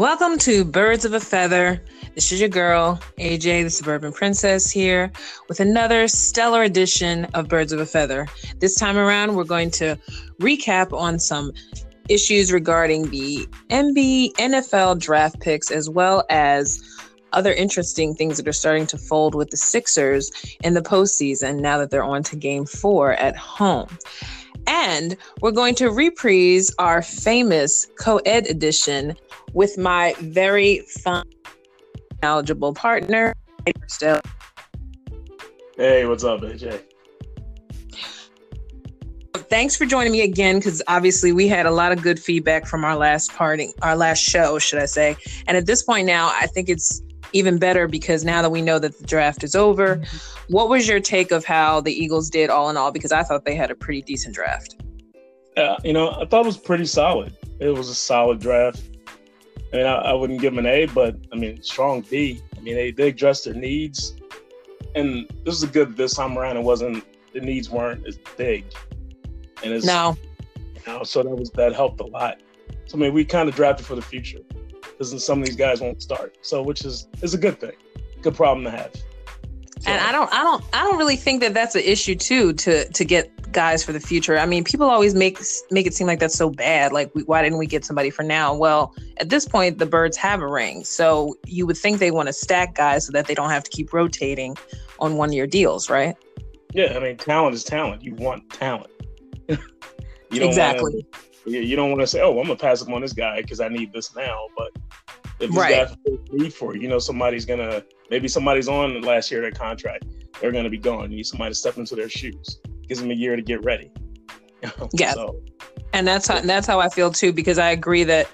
Welcome to Birds of a Feather. This is your girl, AJ, the Suburban Princess, here with another stellar edition of Birds of a Feather. This time around, we're going to recap on some issues regarding the MB NFL draft picks, as well as other interesting things that are starting to fold with the Sixers in the postseason now that they're on to game four at home. And we're going to reprise our famous co ed edition with my very fun, knowledgeable partner, Still. Hey, what's up, AJ? Thanks for joining me again because obviously we had a lot of good feedback from our last party, our last show, should I say. And at this point now, I think it's even better because now that we know that the draft is over, what was your take of how the Eagles did all in all? Because I thought they had a pretty decent draft. Yeah, you know, I thought it was pretty solid. It was a solid draft. I mean, I, I, wouldn't give them an A, but I mean, strong B. I mean, they, they addressed their needs, and this is a good this time around. It wasn't the needs weren't as big, and it's no, you know, so that was that helped a lot. So I mean, we kind of drafted for the future because some of these guys won't start. So which is is a good thing, good problem to have. So. And I don't, I don't, I don't really think that that's an issue too to to get guys for the future. I mean, people always make make it seem like that's so bad. Like, we, why didn't we get somebody for now? Well, at this point, the Birds have a ring, so you would think they want to stack guys so that they don't have to keep rotating on one year deals, right? Yeah, I mean, talent is talent. You want talent. you exactly. Wanna, you don't want to say, "Oh, I'm gonna pass up on this guy because I need this now." But if this right. guy's need for it, you know somebody's gonna maybe somebody's on last year their contract, they're gonna be gone. You need somebody to step into their shoes gives them a year to get ready. yeah. So, and that's how that's how I feel too, because I agree that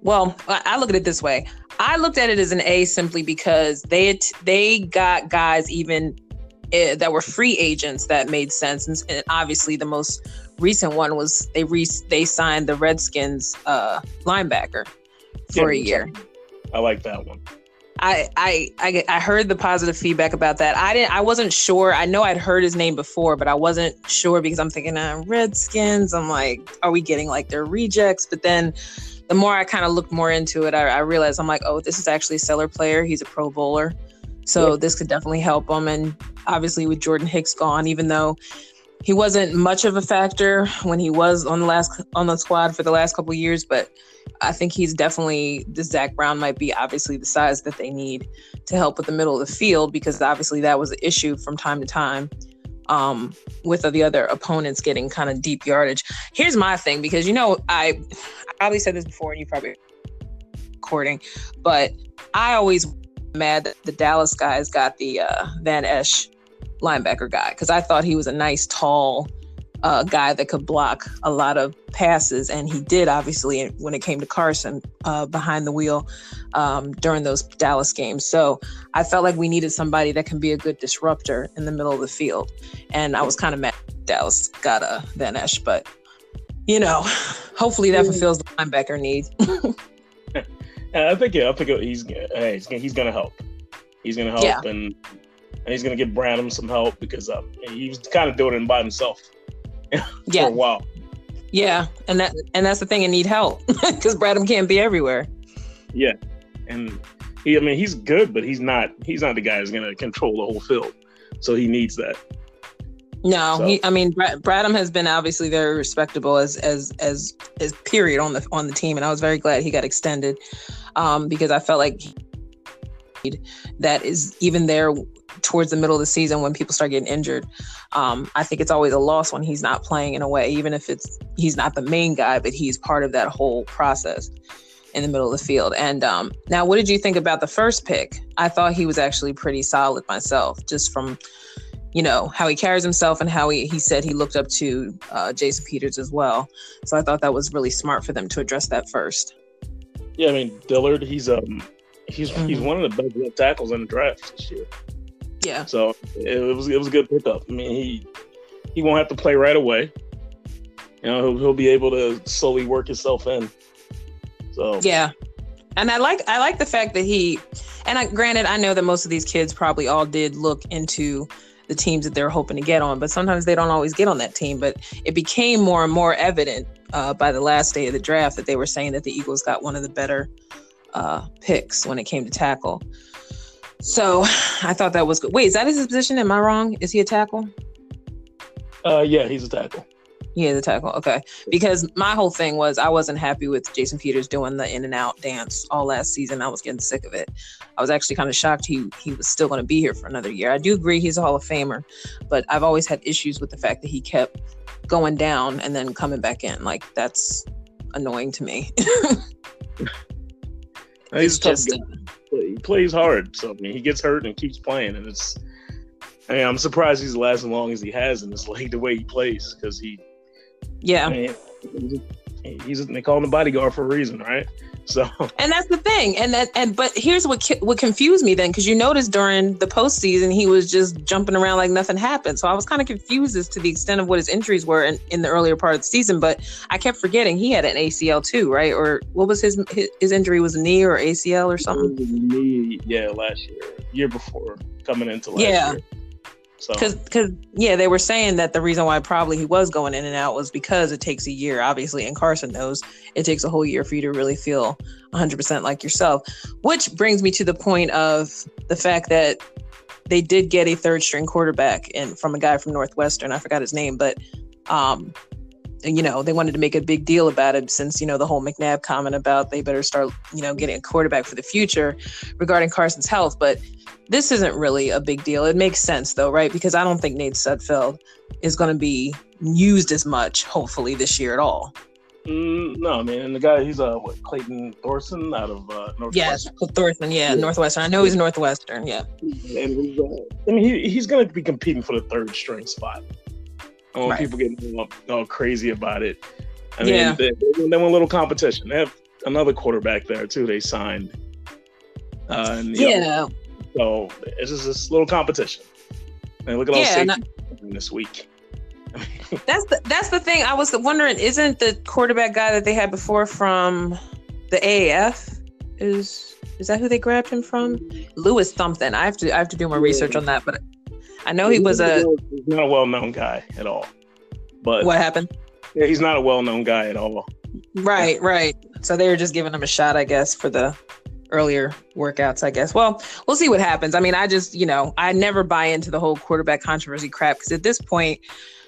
well, I look at it this way. I looked at it as an A simply because they they got guys even uh, that were free agents that made sense, and, and, obviously the most recent one was they re- they signed the Redskins uh, linebacker for yeah, a year. I like that one. I, I I I heard the positive feedback about that. I didn't. I wasn't sure. I know I'd heard his name before, but I wasn't sure because I'm thinking, uh, Redskins. I'm like, are we getting like their rejects? But then, the more I kind of looked more into it, I, I, realized I'm like, oh, this is actually a stellar player. He's a Pro Bowler, so yep. this could definitely help him. And obviously, with Jordan Hicks gone, even though he wasn't much of a factor when he was on the last on the squad for the last couple years, but I think he's definitely the Zach Brown might be obviously the size that they need to help with the middle of the field because obviously that was an issue from time to time um, with the other opponents getting kind of deep yardage. Here's my thing because you know I, I probably said this before and you probably recording, but I always mad that the Dallas guys got the uh, Van Esch linebacker guy because I thought he was a nice tall uh, guy that could block a lot of passes, and he did obviously when it came to Carson uh, behind the wheel um, during those Dallas games. So I felt like we needed somebody that can be a good disruptor in the middle of the field, and I was kind of mad Dallas got a Van Esch, but you know, hopefully that fulfills the linebacker need. I think yeah, I think he's hey, he's gonna help. He's gonna help, yeah. and and he's gonna give Bradham some help because um, he was kind of doing it by himself yeah. for a while. Yeah, and that and that's the thing. I need help because Bradham can't be everywhere. Yeah, and he. I mean, he's good, but he's not. He's not the guy who's going to control the whole field. So he needs that. No, so. he, I mean, Brad, Bradham has been obviously very respectable as as as as period on the on the team, and I was very glad he got extended um, because I felt like that is even there towards the middle of the season when people start getting injured. Um, I think it's always a loss when he's not playing in a way, even if it's he's not the main guy, but he's part of that whole process in the middle of the field. And um, now, what did you think about the first pick? I thought he was actually pretty solid myself, just from you know how he carries himself and how he, he said he looked up to uh, Jason Peters as well. So I thought that was really smart for them to address that first. Yeah, I mean Dillard, he's um he's mm-hmm. he's one of the best tackles in the draft this year. Yeah. So it, was it was a good pickup. I mean, he he won't have to play right away. You know, he'll, he'll be able to slowly work himself in. So yeah, and I like I like the fact that he, and I, granted, I know that most of these kids probably all did look into the teams that they're hoping to get on, but sometimes they don't always get on that team. But it became more and more evident uh, by the last day of the draft that they were saying that the Eagles got one of the better uh, picks when it came to tackle. So I thought that was good. Wait, is that his position? Am I wrong? Is he a tackle? Uh, yeah, he's a tackle. Yeah, the tackle. Okay. Because my whole thing was I wasn't happy with Jason Peters doing the in and out dance all last season. I was getting sick of it. I was actually kind of shocked he he was still going to be here for another year. I do agree he's a Hall of Famer, but I've always had issues with the fact that he kept going down and then coming back in. Like that's annoying to me. he's just uh, he plays hard, so I mean he gets hurt and keeps playing, and it's. I mean, I'm surprised he's lasting as long as he has in this league the way he plays because he yeah. I mean, he's they call him the bodyguard for a reason, right? So and that's the thing, and that and but here's what what confused me then because you noticed during the postseason he was just jumping around like nothing happened. So I was kind of confused as to the extent of what his injuries were in, in the earlier part of the season. But I kept forgetting he had an ACL too, right? Or what was his his, his injury? Was a knee or ACL or something? Knee, yeah, last year, year before coming into last yeah. year. Because, because yeah, they were saying that the reason why probably he was going in and out was because it takes a year, obviously, and Carson knows it takes a whole year for you to really feel 100% like yourself. Which brings me to the point of the fact that they did get a third string quarterback and from a guy from Northwestern. I forgot his name, but um, you know, they wanted to make a big deal about it since, you know, the whole McNabb comment about they better start, you know, getting a quarterback for the future regarding Carson's health. But this isn't really a big deal. It makes sense though, right? Because I don't think Nate Sudfeld is going to be used as much, hopefully, this year at all. Mm, no, man. And the guy, he's uh, what, Clayton Thorson out of uh, Northwestern. Yes, Thorson. Yeah, yeah, Northwestern. I know he's Northwestern. Yeah. And he's, uh, I mean, he, he's going to be competing for the third string spot. I right. people getting all, all, crazy about it. I mean, yeah. they, they, won a little competition. They have another quarterback there too. They signed. Uh, and, yeah. Know, so it's just this little competition. And look at all yeah, safety this week. that's the that's the thing. I was wondering, isn't the quarterback guy that they had before from the AAF? Is is that who they grabbed him from? Lewis something. I have to I have to do more research on that, but I know he was a he's not a well known guy at all. But what happened? Yeah, he's not a well known guy at all. Right, right. So they were just giving him a shot, I guess, for the earlier workouts, I guess. Well, we'll see what happens. I mean, I just, you know, I never buy into the whole quarterback controversy crap because at this point,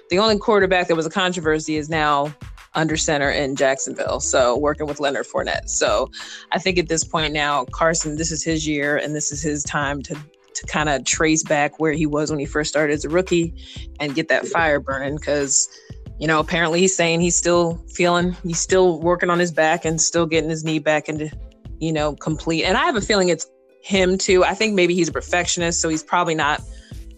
the only quarterback that was a controversy is now under center in Jacksonville. So working with Leonard Fournette. So I think at this point now, Carson, this is his year and this is his time to to kind of trace back where he was when he first started as a rookie and get that fire burning because you know apparently he's saying he's still feeling he's still working on his back and still getting his knee back into you know complete. And i have a feeling it's him too. I think maybe he's a perfectionist so he's probably not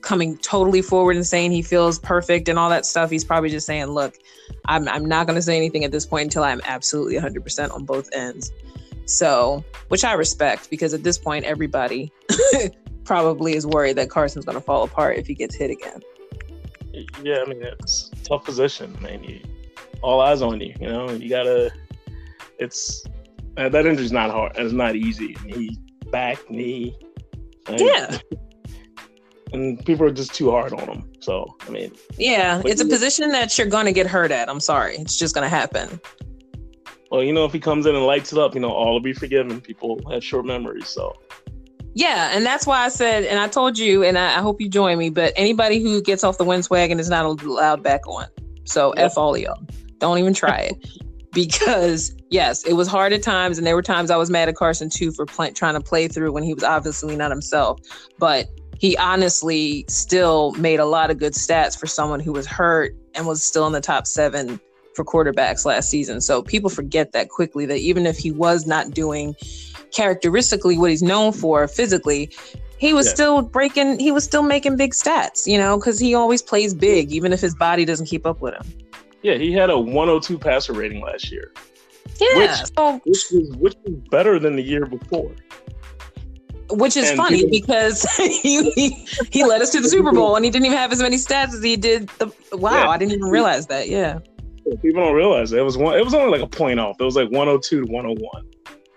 coming totally forward and saying he feels perfect and all that stuff. He's probably just saying look i'm, I'm not going to say anything at this point until i'm absolutely 100% on both ends. So which i respect because at this point everybody probably is worried that Carson's going to fall apart if he gets hit again. Yeah, I mean it's tough position, man. You, all eyes on you. You know, you gotta. It's uh, that injury's not hard. It's not easy. He back knee. Yeah. And people are just too hard on him. So I mean. Yeah, it's a position that you're gonna get hurt at. I'm sorry, it's just gonna happen. Well, you know, if he comes in and lights it up, you know, all will be forgiven. People have short memories, so yeah, and that's why I said, and I told you, and I, I hope you join me. But anybody who gets off the winds wagon is not allowed back on. So yep. f all y'all. Don't even try it. because yes, it was hard at times, and there were times I was mad at Carson too for play, trying to play through when he was obviously not himself. But he honestly still made a lot of good stats for someone who was hurt and was still in the top seven for quarterbacks last season. So people forget that quickly that even if he was not doing characteristically what he's known for physically, he was yeah. still breaking, he was still making big stats, you know, because he always plays big, even if his body doesn't keep up with him. Yeah, he had a 102 passer rating last year. Yeah, which, so, which was which was better than the year before. Which is and funny people, because he, he, he led us to the Super Bowl and he didn't even have as many stats as he did. The wow, yeah. I didn't even realize that. Yeah, people don't realize it. it was one. It was only like a point off. It was like 102 to 101.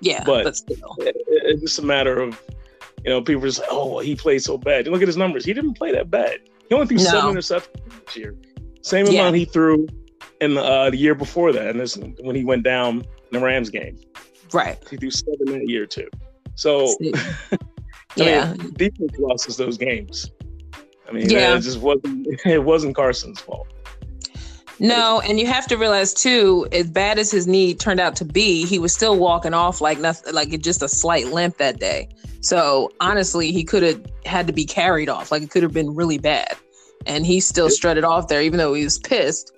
Yeah, but, but still, it, it's just a matter of you know people just oh he played so bad. You look at his numbers; he didn't play that bad. He only threw no. seven interceptions this year, same yeah. amount he threw in the, uh, the year before that, and this when he went down in the Rams game. Right. He threw seven that year too. So yeah, mean, defense lost us those games. I mean, Yeah. it just wasn't it wasn't Carson's fault. No, and you have to realize too, as bad as his knee turned out to be, he was still walking off like nothing, like just a slight limp that day. So honestly, he could have had to be carried off. Like it could have been really bad, and he still strutted off there, even though he was pissed.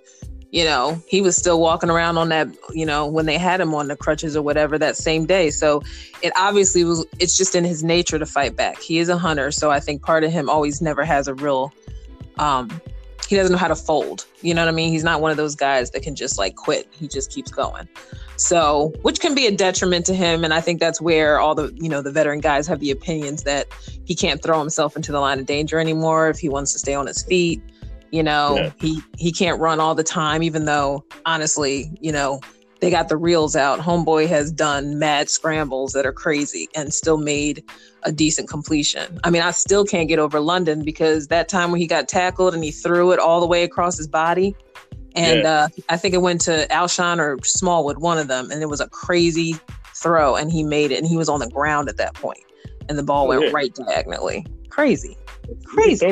You know, he was still walking around on that. You know, when they had him on the crutches or whatever that same day. So it obviously was. It's just in his nature to fight back. He is a hunter, so I think part of him always never has a real. Um, he doesn't know how to fold. You know what I mean? He's not one of those guys that can just like quit. He just keeps going. So, which can be a detriment to him. And I think that's where all the, you know, the veteran guys have the opinions that he can't throw himself into the line of danger anymore if he wants to stay on his feet. You know, Yeah. he he can't run all the time, even though honestly, you know, they got the reels out. Homeboy has done mad scrambles that are crazy and still made a decent completion. I mean, I still can't get over London because that time when he got tackled and he threw it all the way across his body. And uh, I think it went to Alshon or Smallwood, one of them, and it was a crazy throw, and he made it, and he was on the ground at that point, and the ball went Yeah. right diagonally. Crazy. Crazy.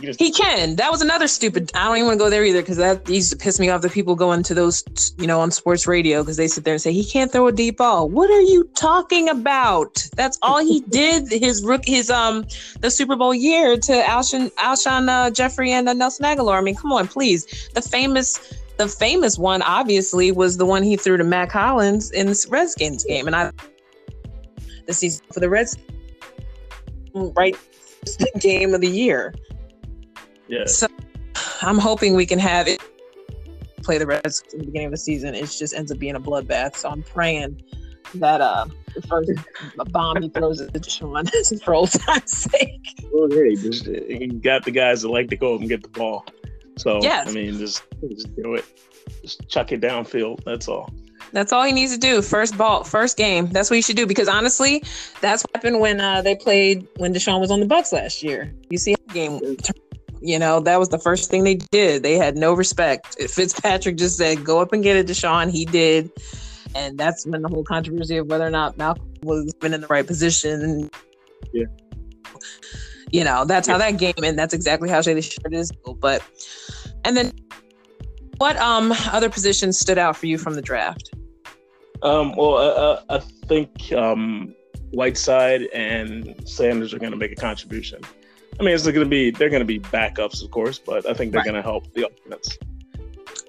Can just He can. That was another stupid. I don't even want to go there either because that used to piss me off. The people going to those, you know, on sports radio because they sit there and say he can't throw a deep ball. What are you talking about? That's all he did his rook his um the Super Bowl year to Alshon Alshon uh, Jeffery and uh, Nelson Agholor. I mean, come on, please. The famous. The famous one, obviously, was the one he threw to Mack Hollins in the Redskins game, and I the season for the Reds, right, game of the year. Yeah. So I'm hoping we can have it play the Reds in the beginning of the season. It just ends up being a bloodbath. So I'm praying that uh the first bomb he throws at DeSean is for old time's sake. Well, hey, just, he got the guys that like to go up and get the ball. So Yes. I mean, just just do it. Just chuck it downfield. That's all. That's all he needs to do. First ball, first game. That's what he should do. Because honestly, that's what happened when uh, they played when DeSean was on the Bucs last year. You see how the game. You know that was the first thing they did. They had no respect. Fitzpatrick just said, "Go up and get it, DeSean." He did, and that's when the whole controversy of whether or not Malcolm was been in the right position. Yeah. You know that's how that game, and that's exactly how they Shirt is. But, and then, what um other positions stood out for you from the draft? Um, well, uh, I think um, Whiteside and Sanders are going to make a contribution. I mean, it's going to be they're going to be backups, of course, but I think they're Right. going to help the offense.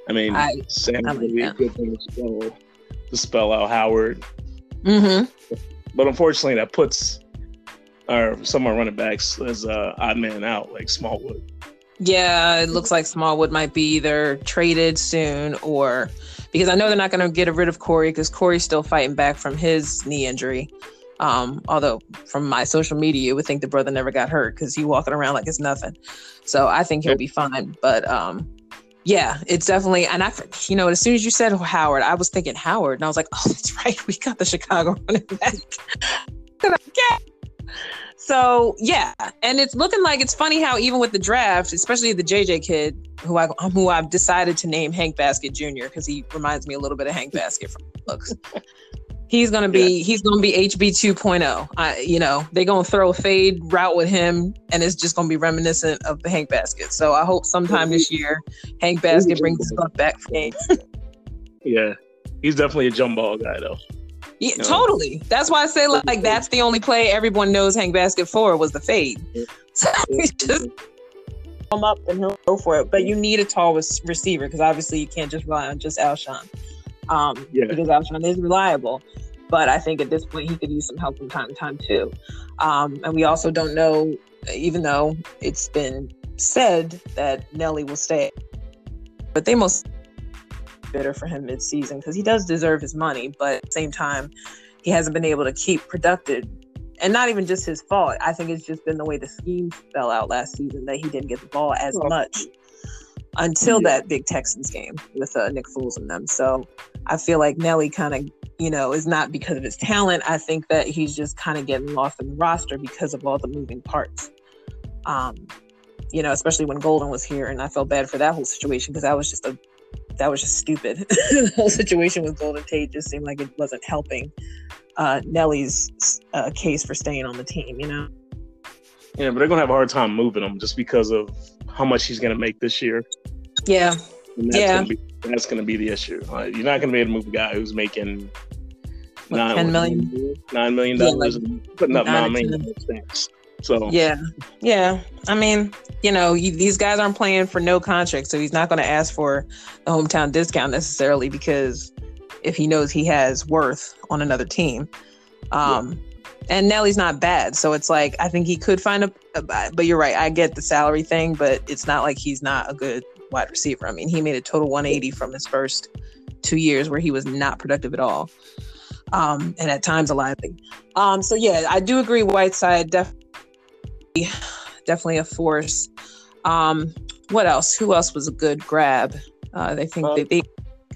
I mean, I- Sanders I like would be a good thing to spell, to spell out Howard, Mm-hmm. but unfortunately, that puts our some of our running backs as uh, odd man out, like Smallwood. Yeah, it looks like Smallwood might be either traded soon or because I know they're not going to get rid of Corey because Corey's still fighting back from his knee injury. Um, although from my social media, you would think the brother never got hurt because he walking around like it's nothing. So I think he'll be fine. But um, yeah, it's definitely. And I, you know, as soon as you said Howard, I was thinking Howard, and I was like, oh, that's right, we got the Chicago running back. So yeah, and it's looking like it's funny how even with the draft, especially the JJ kid, who I who I've decided to name Hank Baskett Jr. because he reminds me a little bit of Hank Baskett from looks. He's gonna be he's gonna be HB 2.0. I you know they're gonna throw a fade route with him, and it's just gonna be reminiscent of the Hank Baskett. So I hope sometime this year Hank Baskett brings his buck back for game. Yeah, he's definitely a jump ball guy, though. Yeah, No. totally. That's why I say like, like that's the only play everyone knows Hank Baskett for was the fade. So we just come up and he'll go for it. But you need a tall receiver because obviously you can't just rely on just Alshon. Um, Yeah. because Alshon is reliable. But I think at this point he could use some help from time to time too. Um, and we also don't know, even though it's been said that Nelly will stay, but they most bitter for him mid-season because he does deserve his money, but at the same time, he hasn't been able to keep productive. And not even just his fault. I think it's just been the way the scheme fell out last season that he didn't get the ball as much until Yeah. that big Texans game with uh, Nick Foles and them. So I feel like Nelly kind of, you know, is not because of his talent. I think that he's just kind of getting lost in the roster because of all the moving parts. Um, you know, especially when Golden was here, and I felt bad for that whole situation because that was just a that was just stupid. the whole situation with Golden Tate just seemed like it wasn't helping uh, Nelly's uh, case for staying on the team. You know. Yeah, but they're gonna have a hard time moving him just because of how much he's gonna make this year. Yeah. And that's Yeah. Gonna be, that's gonna be the issue. Uh, you're not gonna be able to move a guy who's making What, nine 10 million? nine million Yeah, dollars, and putting up nine nine or. So Yeah, yeah. I mean, you know, you, these guys aren't playing for no contract, so he's not going to ask for a hometown discount necessarily because if he knows he has worth on another team. Um, and Nelly's not bad, so it's like I think he could find a, a. But you're right, I get the salary thing, but it's not like he's not a good wide receiver. I mean, he made a total 180 from his first two years where he was not productive at all, um, and at times a lively. Um, so yeah, I do agree. Whiteside definitely definitely a force. Um, what else? Who else was a good grab? Uh, they think Um, they, they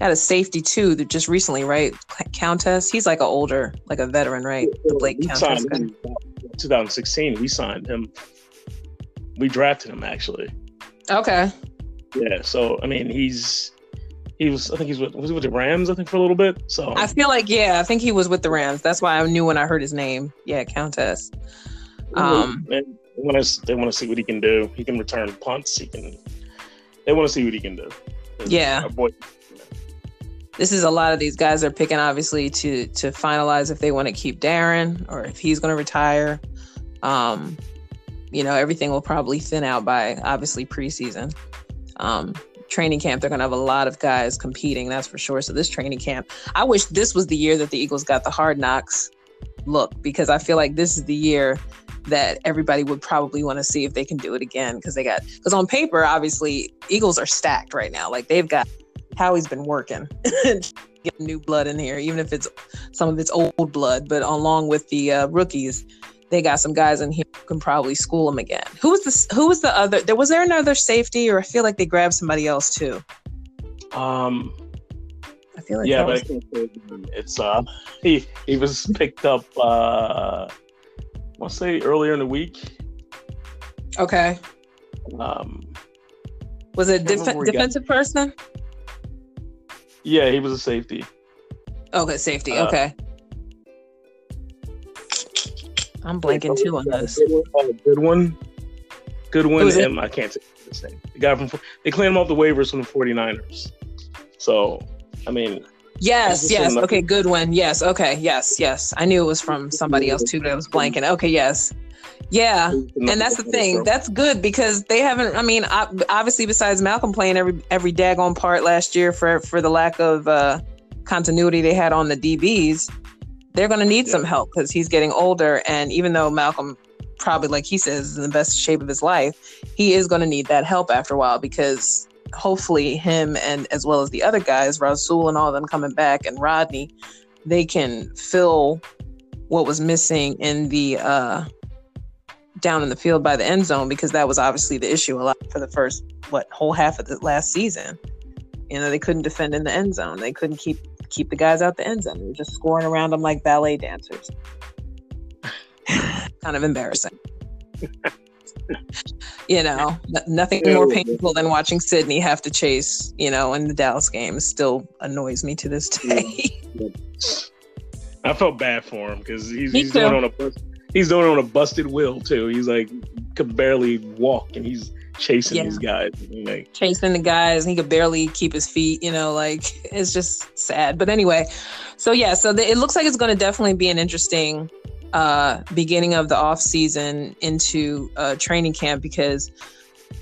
got a safety too. That just recently, right? Countess. He's like a older, like a veteran, right? The Blake we Countess. in 2016. We signed him. We drafted him actually. Okay. Yeah. So I mean, he's he was. I think he's with was he with the Rams? I think for a little bit. So I feel like yeah, I think he was with the Rams. That's why I knew when I heard his name. Yeah, Countess. Um, and they want to they want to see what he can do. He can return punts. He can. They want to see what he can do. Yeah. Our boy. This is a lot of these guys are picking obviously to to finalize if they want to keep Darren or if he's going to retire. Um, you know, everything will probably thin out by obviously preseason. Um, training camp, they're going to have a lot of guys competing, that's for sure. So this training camp, I wish this was the year that the Eagles got the hard knocks look because I feel like this is the year that everybody would probably want to see if they can do it again because they got because on paper, obviously, Eagles are stacked right now. Like they've got Howie's been working. Get new blood in here, even if it's some of it's old blood. But along with the uh, rookies, they got some guys in here who can probably school them again. Who was the Who was the other? There was there another safety, or I feel like they grabbed somebody else too. Um. I feel like yeah, but I was- can't say his name. it's uh he he was picked up. uh I want to say earlier in the week. okay. Um. Was it def- got- defensive person? Yeah, he was a safety. Okay, safety. Uh, okay. I'm blanking too on this. Good one. Good one. Who is it? M. I can't say his name. The guy from they claimed him off the waivers from the 49ers. So I mean, Yes, yes. Okay, good one. Yes, okay, yes, yes. I knew it was from somebody else too, but I was blanking. Okay, yes. Yeah, and that's the thing. That's good because they haven't. I mean, obviously, besides Malcolm playing every every daggone part last year for for the lack of uh, continuity they had on the DBs, they're going to need some help because he's getting older. And even though Malcolm probably, like he says, is in the best shape of his life, he is going to need that help after a while because hopefully him and as well as the other guys, Rasul and all of them coming back, and Rodney, they can fill what was missing in the uh, down in the field by the end zone because that was obviously the issue a lot for the first what whole half of the last season. You know, they couldn't defend in the end zone. They couldn't keep keep the guys out the end zone. They were just scoring around them like ballet dancers. kind of embarrassing. you know, n- nothing more painful than watching Sidney have to chase, you know, in the Dallas game. Still annoys me to this day. I felt bad for him because he's, he's it on a bus- he's doing it on a busted will too. He's like could barely walk and he's chasing Yeah. these guys. Like chasing the guys. He could barely keep his feet, you know, like it's just sad. But anyway, so yeah, so the, it looks like it's going to definitely be an interesting uh, beginning of the off season into uh, training camp because,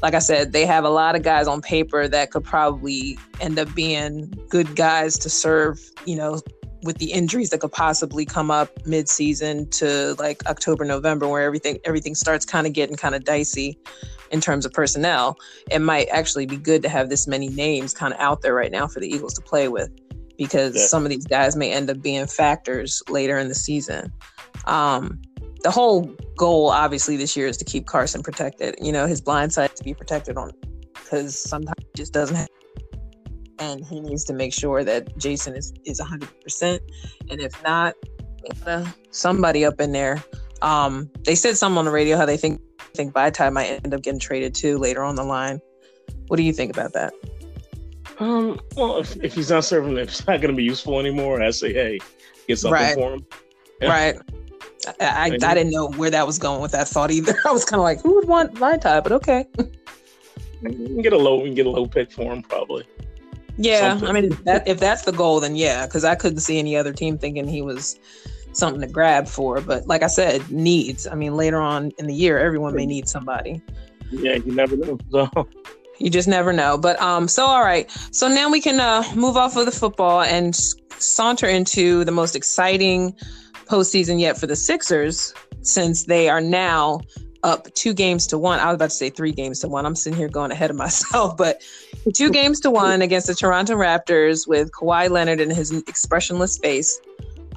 like I said, they have a lot of guys on paper that could probably end up being good guys to serve, you know. With the injuries that could possibly come up mid-season to like October, November, where everything everything starts kind of getting kind of dicey in terms of personnel it might actually be good to have this many names kind of out there right now for the Eagles to play with because Yeah. some of these guys may end up being factors later in the season. Um, the whole goal, obviously, this year is to keep Carson protected. You know, his blind side to be protected on because sometimes he just doesn't have. And he needs to make sure that Jason is is 100%. And if not, uh, somebody up in there. Um, they said something on the radio how they think think Vaitai might end up getting traded too later on the line. What do you think about that? Um, well, if, if he's not serving, if he's not going to be useful anymore, I say, hey, get something Right. for him. Yeah. Right. I, I, I didn't know where that was going with that thought either. I was kind of like, who would want Vaitai? But okay. We can get a low, we can get a low pick for him probably. Yeah, Something. I mean, if, that, if that's the goal, then yeah, because I couldn't see any other team thinking he was something to grab for. But like I said, needs. I mean, later on in the year, everyone may need somebody. Yeah, you never know. So You just never know. But um, so all right. So now we can uh, move off of the football and saunter into the most exciting postseason yet for the Sixers, since they are now up two games to one. I was about to say three games to one. I'm sitting here going ahead of myself, but two games to one against the Toronto Raptors with Kawhi Leonard and his expressionless face,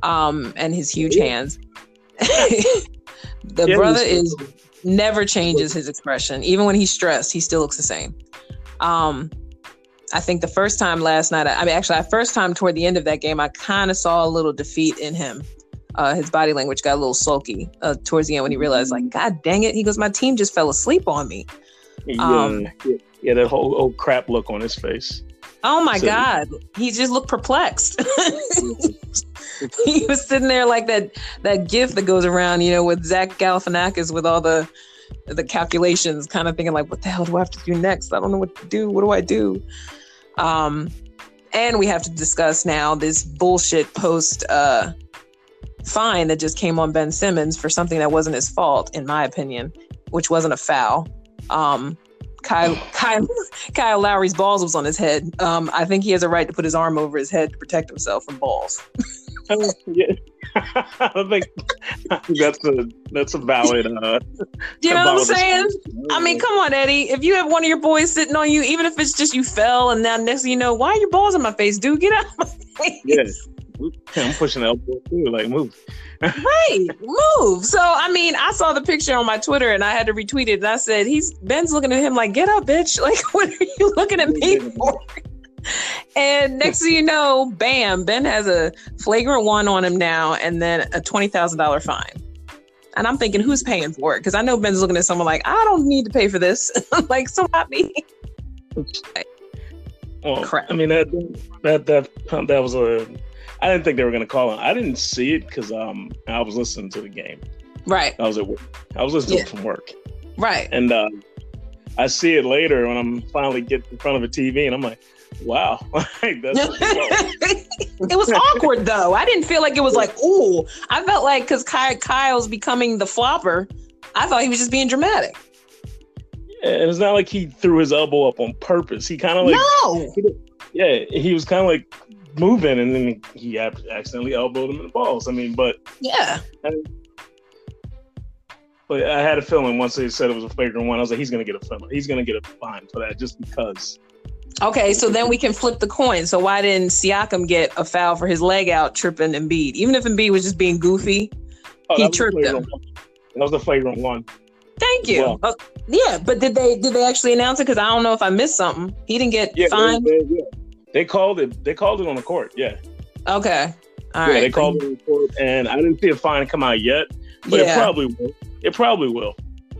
um, and his huge hands. the brother is never changes his expression. Even when he's stressed, he still looks the same. Um, I think the first time last night, I mean, actually, the first time toward the end of that game, I kind of saw a little defeat in him. Uh, his body language got a little sulky uh, towards the end when he realized, like, God dang it. He goes, My team just fell asleep on me. yeah, Um, yeah, yeah, that whole old crap look on his face. Oh my So- God. He just looked perplexed. he was sitting there like that that gif that goes around, you know, with Zach Galifianakis with all the the calculations, kind of thinking like, what the hell do I have to do next? I don't know what to do. What do I do? Um, and we have to discuss now this bullshit post uh fine that just came on Ben Simmons for something that wasn't his fault, in my opinion, which wasn't a foul. Um, Kyle, Kyle, Kyle Lowry's balls was on his head. Um, I think he has a right to put his arm over his head to protect himself from balls. yeah. I think that's a that's a valid. Uh, You know what I'm saying? response. I mean, come on, Eddie. If you have one of your boys sitting on you, even if it's just you fell and now next thing you know, why are your balls in my face, dude? Get out of my face. yeah, I'm pushing the elbow too. Like move. Right. Move. So I mean, I saw the picture on my Twitter and I had to retweet it and I said, he's Ben's looking at him like, get up, bitch. Like, what are you looking at me for? And next thing you know, bam, Ben has a flagrant one on him now and then a twenty thousand dollar fine. And I'm thinking, who's paying for it? Because I know Ben's looking at someone like, I don't need to pay for this. like, so not me. Well, Crap. I mean that that that that was a. I didn't think they were going to call him. I didn't see it because um I was listening to the game. Right, I was at work. I was listening Yeah. from work, right. and uh, I see it later when I'm finally get in front of a TV, and I'm like, wow, it was awkward though. I didn't feel like it was like, ooh. I felt like because Ky- Kyle's becoming the flopper, I thought he was just being dramatic. and it's not like he threw his elbow up on purpose. He kind of like no. yeah, he was kind of like moving, and then he accidentally elbowed him in the balls. I mean, but Yeah. but I had a feeling once they said it was a flagrant one, I was like, he's gonna get a fine. He's gonna get a fine for that just because. Okay, so then we can flip the coin. So why didn't Siakam get a foul for his leg out tripping Embiid? Even if Embiid was just being goofy. Oh, He that was a tripped him. one. That was the flagrant one. Thank you. Well- Uh, yeah, but did they did they actually announce it? Because I don't know if I missed something. He didn't get Yeah, fined. They, they, yeah. They called it. They called it on the court. Yeah, Okay. All yeah, right. they called it on the court, and I didn't see a fine come out yet, but it probably will. It probably will.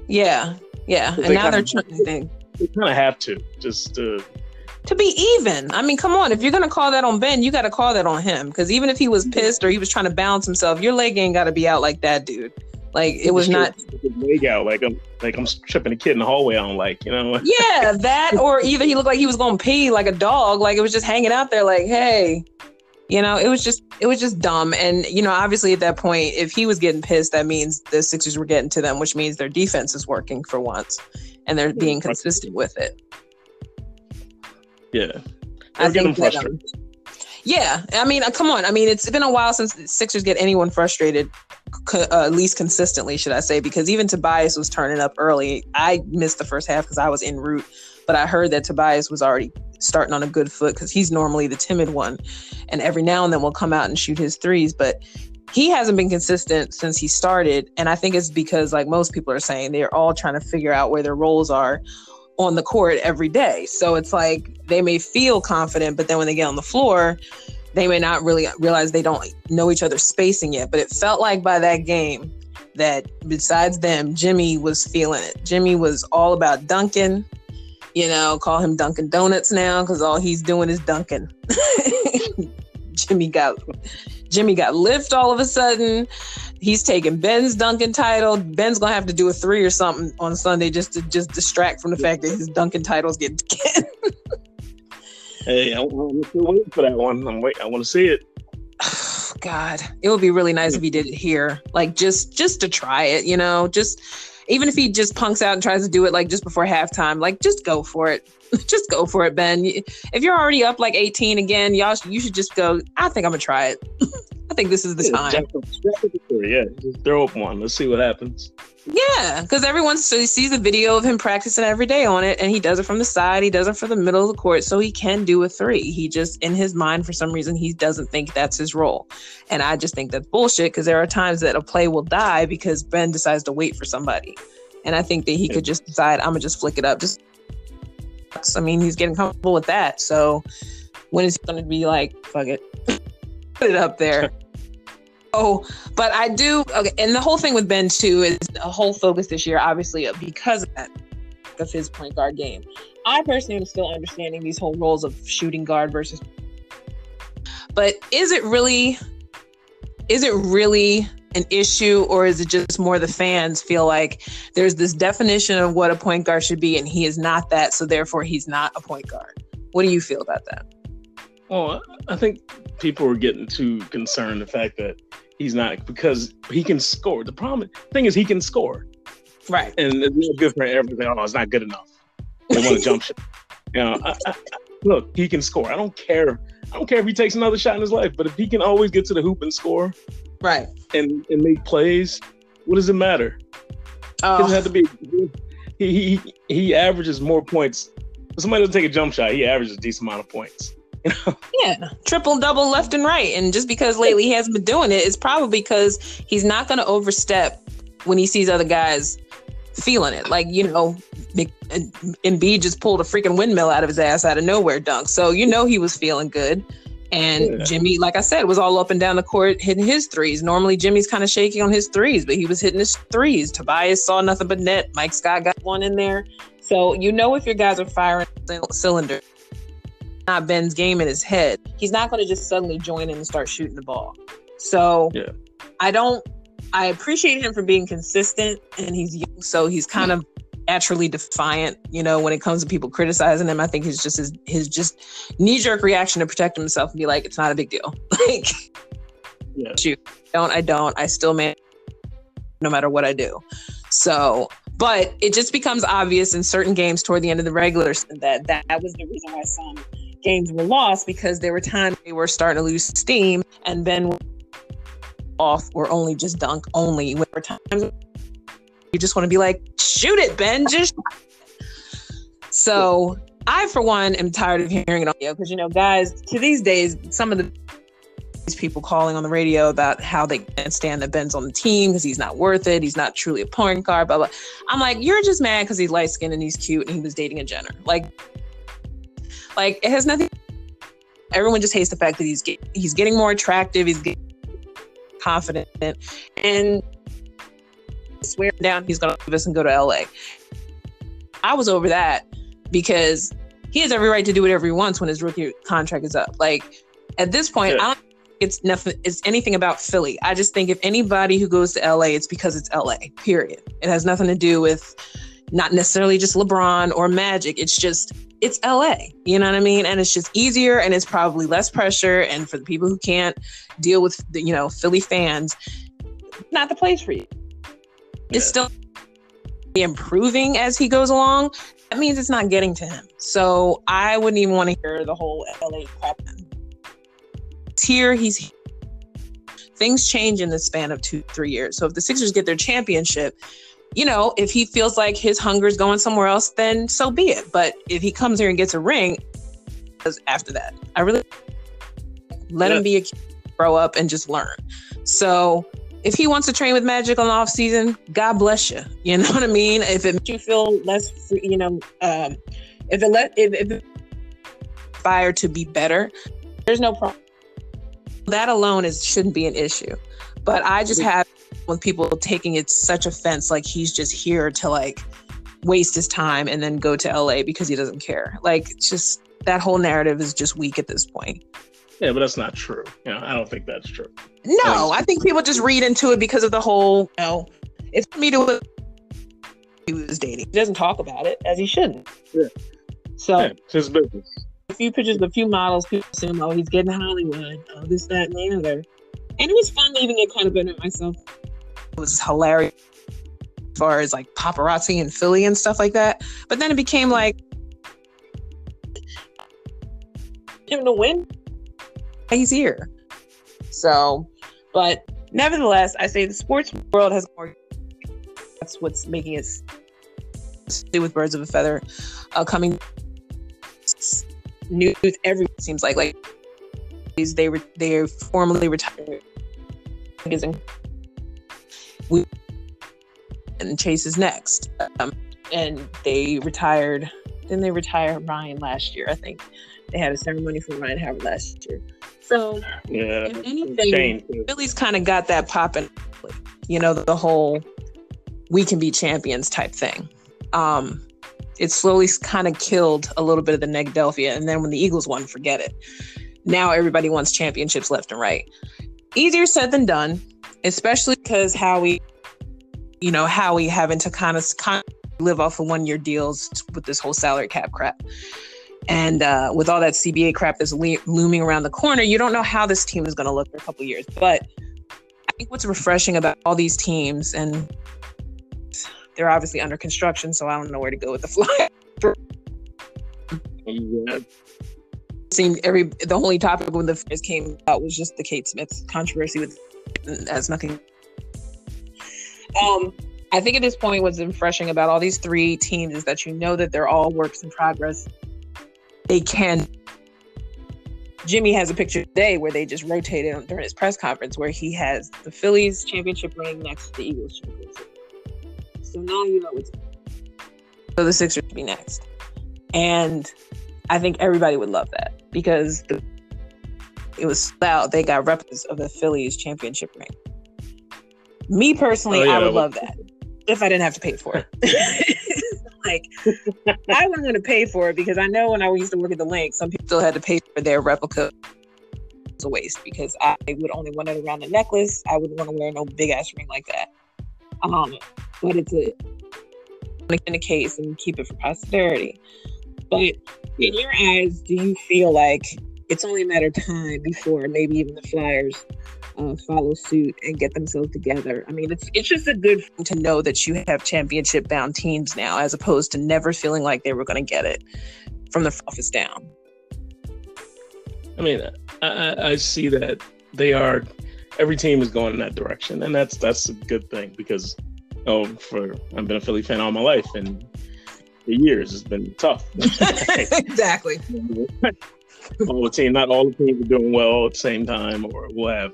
yeah. Yeah. And They now they're kinda- trying they, They kind of have to just. Uh, to be even. I mean, come on. If you're gonna call that on Ben, you got to call that on him. Because even if he was pissed or he was trying to balance himself, your leg ain't got to be out like that, dude. Like it was not. leg out like I'm like I'm tripping a kid in the hallway. I don't like you know. Yeah, that or either he looked like he was gonna pee like a dog. Like it was just hanging out there. Like hey. You know, it was just it was just dumb. And you know, obviously at that point, if he was getting pissed, that means the Sixers were getting to them, which means their defense is working for once, and they're being consistent with it. Yeah, I They're getting think that, um, frustrated. Yeah, I mean, uh, come on. I mean, it's been a while since the Sixers get anyone frustrated, uh, at least consistently, should I say? Because even Tobias was turning up early. I missed the first half because I was en route, but I heard that Tobias was already starting on a good foot because he's normally the timid one, and every now and then will come out and shoot his threes, but. He hasn't been consistent since he started, and I think it's because, like most people are saying, they're all trying to figure out where their roles are on the court every day. So it's like they may feel confident, but then when they get on the floor, they may not really realize they don't know each other's spacing yet. But it felt like by that game that besides them, Jimmy was feeling it. Jimmy was all about dunking. You know, call him Dunkin' Donuts now because all he's doing is dunking. Jimmy got Jimmy got lift all of a sudden. He's taking Ben's dunking title. Ben's gonna have to do a three or something on Sunday just to just distract from the fact that his dunking title's getting hey, I'm, I'm still waiting for that one. I'm wait. I want to see it. God, it would be really nice if he did it here, like just just to try it. You know, just even if he just punks out and tries to do it like just before halftime, like just go for it. just go for it, Ben. If you're already up like 18 again, y'all, you should just go. I think I'm gonna try it. I think this is the yeah, time. Yeah, just throw up one. Let's see what happens. Yeah, because everyone so sees a video of him practicing every day on it, and he does it from the side. He does it from the middle of the court, so he can do a three. He just, in his mind, for some reason, he doesn't think that's his role, and I just think that's bullshit. Because there are times that a play will die because Ben decides to wait for somebody, and I think that he could just decide, I'm gonna just flick it up. Just, I mean, he's getting comfortable with that. So when is he gonna be like, fuck it, put it up there? Oh, but I do. Okay, and the whole thing with Ben too is a whole focus this year, obviously, because of that, of his point guard game. I personally am still understanding these whole roles of shooting guard versus. But is it really? Is it really an issue, or is it just more the fans feel like there's this definition of what a point guard should be, and he is not that, so therefore he's not a point guard? What do you feel about that? Well, I think people are getting too concerned the fact that he's not because he can score. The problem thing is he can score. Right. And it's not good for everything. Oh, it's not good enough. They want to jump shot. You know, I, I, look, he can score. I don't care. I don't care if he takes another shot in his life, but if he can always get to the hoop and score, right, and and make plays, what does it matter? Oh. It doesn't have to be. Oh. He he he averages more points. If somebody doesn't take a jump shot, he averages a decent amount of points. yeah, triple double left and right. And just because lately he hasn't been doing it, it's probably because he's not going to overstep when he sees other guys feeling it. Like, you know, uh, Embiid just pulled a freaking windmill out of his ass out of nowhere dunk. So, you know, he was feeling good. And yeah. Jimmy, like I said, was all up and down the court hitting his threes. Normally, Jimmy's kind of shaky on his threes, but he was hitting his threes. Tobias saw nothing but net. Mike Scott got one in there. So, you know, if your guys are firing cylinder, not Ben's game in his head, he's not going to just suddenly join in and start shooting the ball. So yeah. I don't. I appreciate him for being consistent, and he's young, so he's kind of naturally defiant. You know, when it comes to people criticizing him, I think he's just his his just knee jerk reaction to protect himself and be like, it's not a big deal. like, yeah. shoot, don't I don't I still man, no matter what I do. So but it just becomes obvious in certain games toward the end of the regular that that was the reason why some games were lost because there were times they were starting to lose steam and then off or only just dunk only. When there were times you just want to be like, shoot it, Ben, just. so I, for one, am tired of hearing it on video because you know, guys, to these days, some of the these people calling on the radio about how they can't stand that Ben's on the team because he's not worth it. He's not truly a point guard. Blah blah. I'm like, you're just mad because he's light skinned and he's cute and he was dating a Jenner. Like, like it has nothing. Everyone just hates the fact that he's get, he's getting more attractive. He's getting confident, and swear down he's gonna leave us and go to LA. I was over that because he has every right to do whatever he wants when his rookie contract is up. Like at this point, yeah. I don't it's nothing it's anything about Philly. I just think if anybody who goes to LA, it's because it's LA. Period. It has nothing to do with not necessarily just LeBron or Magic. It's just it's LA. You know what I mean? And it's just easier and it's probably less pressure. And for the people who can't deal with the, you know, Philly fans, not the place for you. It's still improving as he goes along. That means it's not getting to him. So I wouldn't even want to hear the whole LA crap. He's here, he's things change in the span of two, three years. So if the Sixers get their championship, you know, if he feels like his hunger is going somewhere else, then so be it. But if he comes here and gets a ring, after that, I really let yeah. him be a kid, grow up and just learn. So if he wants to train with Magic on the off season, God bless you. You know what I mean? If it makes you feel less, you know, um, if it let if, if it inspired to be better, there's no problem. That alone is shouldn't be an issue. But I just have with people taking it such offense, like he's just here to like waste his time and then go to LA because he doesn't care. Like just that whole narrative is just weak at this point. Yeah, but that's not true. You know, I don't think that's true. No, I think people just read into it because of the whole, you know, it's for me to he was dating. He doesn't talk about it as he shouldn't. Yeah. So Yeah, it's his business. a few pictures, a few models, people assume, oh, he's getting Hollywood, oh, this, that, and the other. And it was fun leaving it kind of been at myself. It was hilarious as far as like paparazzi and Philly and stuff like that. But then it became like him to win. He's here. So, but nevertheless, I say the sports world has more. That's what's making it with birds of a feather uh, coming news every seems like like these they were they're formally retired we and Chase is next um, and they retired then they retired Ryan last year I think they had a ceremony for Ryan Howard last year so Yeah. if anything Philly's kind of got that popping you know the whole we can be champions type thing um it slowly kind of killed a little bit of the Negadelphia. And then when the Eagles won, forget it. Now everybody wants championships left and right. Easier said than done, especially because Howie, you know, Howie having to kind of, kind of live off of one year deals with this whole salary cap crap. And uh, with all that CBA crap that's le- looming around the corner, you don't know how this team is going to look for a couple years. But I think what's refreshing about all these teams, and they're obviously under construction, so I don't know where to go with the fly. Yeah. seemed every the only topic when the first came out was just the Kate Smith controversy with has nothing. Um, I think at this point what's refreshing about all these three teams is that you know that they're all works in progress. They can. Jimmy has a picture today where they just rotated on, during his press conference where he has the Phillies championship ring next to the Eagles championship. So now you know it's so the Sixers be next, and I think everybody would love that because the, it was loud. They got replicas of the Phillies championship ring. Me personally, Oh, yeah, I would love that if I didn't have to pay for it. like, I wouldn't want to pay for it because I know when I used to work at the Linc, some people still had to pay for their replica. It was a waste because I would only want it around the necklace. I wouldn't want to wear no big ass ring like that. Um, but it's a in a case and keep it for posterity. But in your eyes, do you feel like it's only a matter of time before maybe even the Flyers uh, follow suit and get themselves together? I mean, it's it's just a good thing to know that you have championship bound teams now, as opposed to never feeling like they were going to get it from the office down. I mean, I, I, see that they are. Every team is going in that direction, and that's that's a good thing because, oh, for I've been a Philly fan all my life, and the years it's been tough. exactly. all the team, not all the teams are doing well at the same time, or we'll have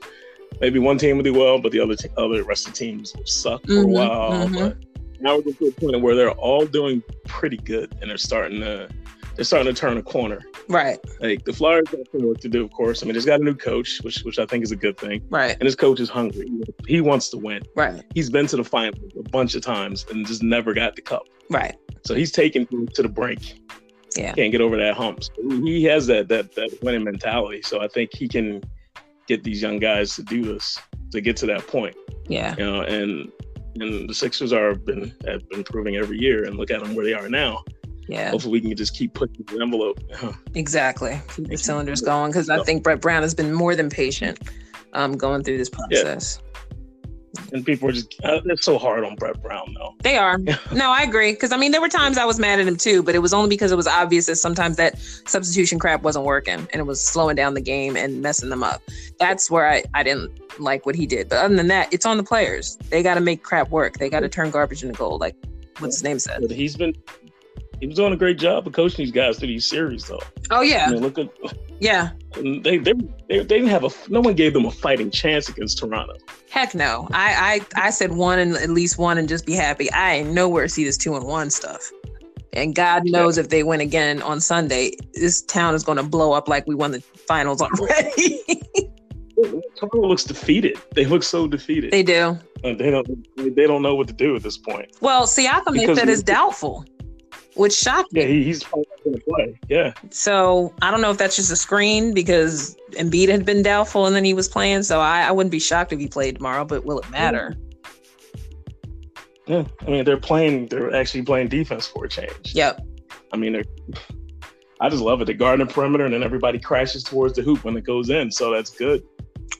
maybe one team will do well, but the other te- other rest of the teams will suck for Mhm, a while. mhm. But now we're getting to a point where they're all doing pretty good, and they're starting to they're starting to turn a corner. Right. Like the Flyers got some work to do, of course. I mean, he's got a new coach, which which I think is a good thing, Right. and his coach is hungry. He wants to win. Right. He's been to the final a bunch of times and just never got the cup. Right. So he's taken to the brink. Yeah. Can't get over that hump. So he has that that that winning mentality. So I think he can get these young guys to do this to get to that point. Yeah. You know, and and the Sixers are been have been proving every year. And look at them where they are now. Yeah. Hopefully we can just keep pushing the envelope. Exactly. Keep the cylinders going because I think Brett Brown has been more than patient um, going through this process. And people are just uh, they're so hard on Brett Brown though. They are. No, I agree. Because I mean, there were times I was mad at him too, but it was only because it was obvious that sometimes that substitution crap wasn't working and it was slowing down the game and messing them up. That's where I, I didn't like what he did. But other than that, it's on the players. They got to make crap work. They got to turn garbage into gold, like what's his name said. He's been he was doing a great job of coaching these guys through these series though. Oh I yeah, mean, look at yeah. they they, they they didn't have a no one gave them a fighting chance against Toronto. Heck no. I I I said one and at least one and just be happy. I ain't nowhere see this two and one stuff. And God knows if they win again on Sunday, this town is going to blow up like we won the finals already. Toronto looks defeated. They look so defeated. They do. And they don't. They don't know what to do at this point. Well, Siakam they said is doubtful, which shocked Yeah, me. he, he's probably not going to play. Yeah. So I don't know if that's just a screen because Embiid had been doubtful and then he was playing. So I, I wouldn't be shocked if he played tomorrow. But will it matter? Yeah. I mean, they're playing. They're actually playing defense for a change. Yep. I mean, they're. I just love it. The perimeter, and then everybody crashes towards the hoop when it goes in. So that's good.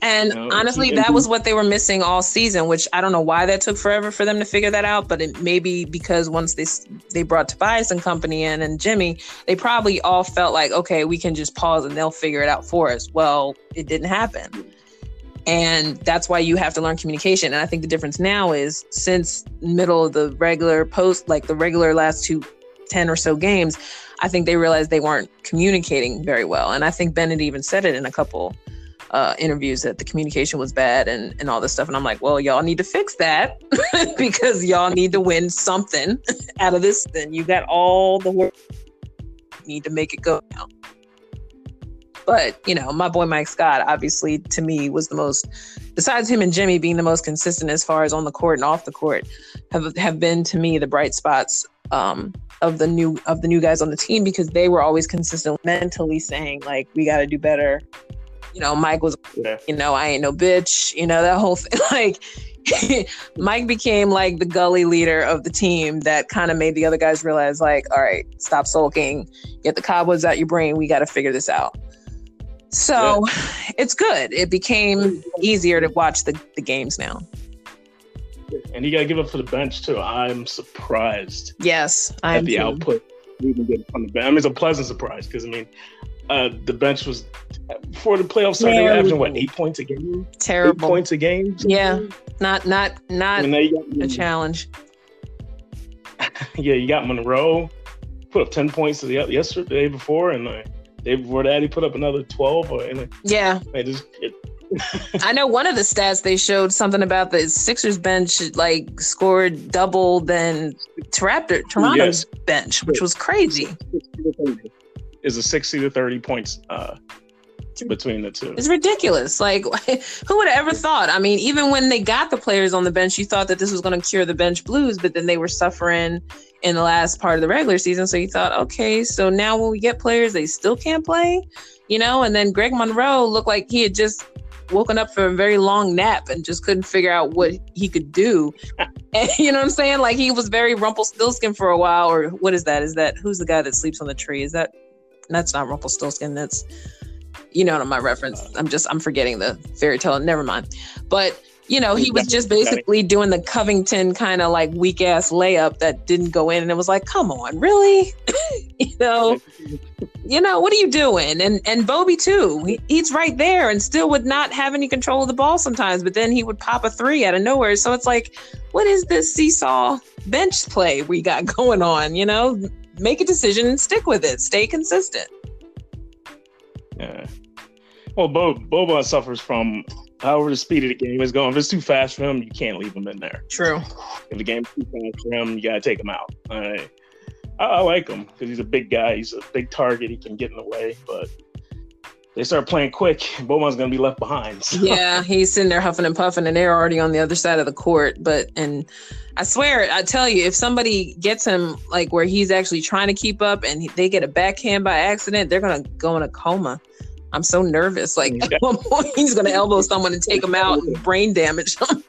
And No, honestly, that was what they were missing all season, which I don't know why that took forever for them to figure that out. But it maybe because once they they brought Tobias and company in and Jimmy, they probably all felt like, okay, we can just pause and they'll figure it out for us. Well, it didn't happen. And that's why you have to learn communication. And I think the difference now is since middle of the regular post, like the regular last two 10 or so games, I think they realized they weren't communicating very well. And I think Bennett even said it in a couple uh, interviews that the communication was bad and, and all this stuff. And I'm like, well, y'all need to fix that because y'all need to win something out of this. Then you got all the work you need to make it go now. But, you know, my boy Mike Scott, obviously, to me, was the most, besides him and Jimmy being the most consistent as far as on the court and off the court, have, have been to me the bright spots um, of the new of the new guys on the team because they were always consistent mentally saying like we got to do better. You know, Mike was Yeah. you know, I ain't no bitch, you know, that whole thing. Like, Mike became like the gully leader of the team that kind of made the other guys realize, like, all right, stop sulking, get the cobwebs out your brain. We got to figure this out. So it's good. It became easier to watch the, the games now. And you got to give up for the bench too. I'm surprised Yes, I at the too. output we get from the bench. I mean, it's a pleasant surprise because I mean, uh, the bench was before the playoffs started. They were averaging what eight points a game, eight Terrible. points a game. Yeah. Not, not, not And now you a challenge. yeah, you got Monroe put up ten points the yesterday the day before, and uh, day before that he put up another twelve. Or and uh, Yeah. it just it, I know one of the stats they showed something about the Sixers bench like scored double than Raptor Toronto's bench, which was crazy. Is a sixty to thirty points uh, between the two. It's ridiculous. Like, who would have ever thought? I mean, even when they got the players on the bench, you thought that this was going to cure the bench blues, but then they were suffering in the last part of the regular season. So you thought, okay, so now when we get players, they still can't play, you know? And then Greg Monroe looked like he had just woken up from a very long nap and just couldn't figure out what he could do. And you know what I'm saying? Like he was very Rumpelstiltskin for a while, or what is that? Is that who's the guy that sleeps on the tree? Is that that's not Rumpelstiltskin? That's you know what my reference. I'm just I'm forgetting the fairy tale. Never mind. But you know, he was just basically doing the Covington kind of like weak ass layup that didn't go in, and it was like, come on, really? you know, you know, what are you doing? And and Bobby too. He, he's right there and still would not have any control of the ball sometimes, but then he would pop a three out of nowhere. So it's like, what is this seesaw bench play we got going on? You know, make a decision and stick with it. Stay consistent. Yeah. Well, Bo Boban suffers from however the speed of the game is going. If it's too fast for him, you can't leave him in there. True. If the game's too fast for him, you gotta take him out. I, I, I like him because he's a big guy. He's a big target. He can get in the way, but they start playing quick. Boban's gonna be left behind. So. yeah, he's sitting there huffing and puffing, and they're already on the other side of the court. But and I swear, I tell you, if somebody gets him like where he's actually trying to keep up, and they get a backhand by accident, they're gonna go in a coma. I'm so nervous. Like Yeah. at one point, he's gonna elbow someone and take him out and brain damage them.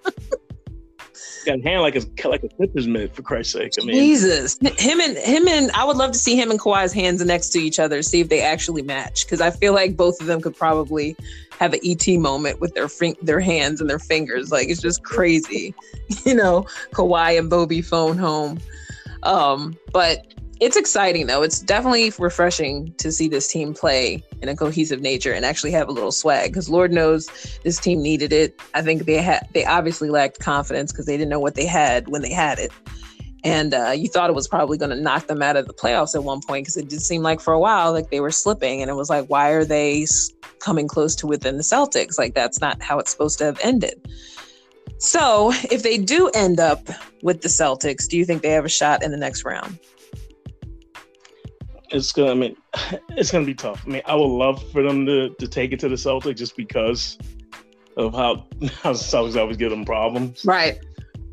Got hand like a like a pitcher's mitt for Christ's sake. I mean, Jesus, him and him and I would love to see him and Kawhi's hands next to each other, see if they actually match. Because I feel like both of them could probably have an ET moment with their fin- their hands and their fingers. Like it's just crazy, you know. Kawhi and Bobby phone home, um, but it's exciting though. It's definitely refreshing to see this team play in a cohesive nature and actually have a little swag. Because Lord knows this team needed it. I think they had they obviously lacked confidence because they didn't know what they had when they had it. And uh, you thought it was probably going to knock them out of the playoffs at one point because it did seem like for a while like they were slipping, and it was like, why are they coming close to within the Celtics? Like that's not how it's supposed to have ended. So if they do end up with the Celtics, do you think they have a shot in the next round? It's gonna. I mean, it's gonna be tough. I mean, I would love for them to to take it to the Celtics just because of how how Celtics always give them problems. Right.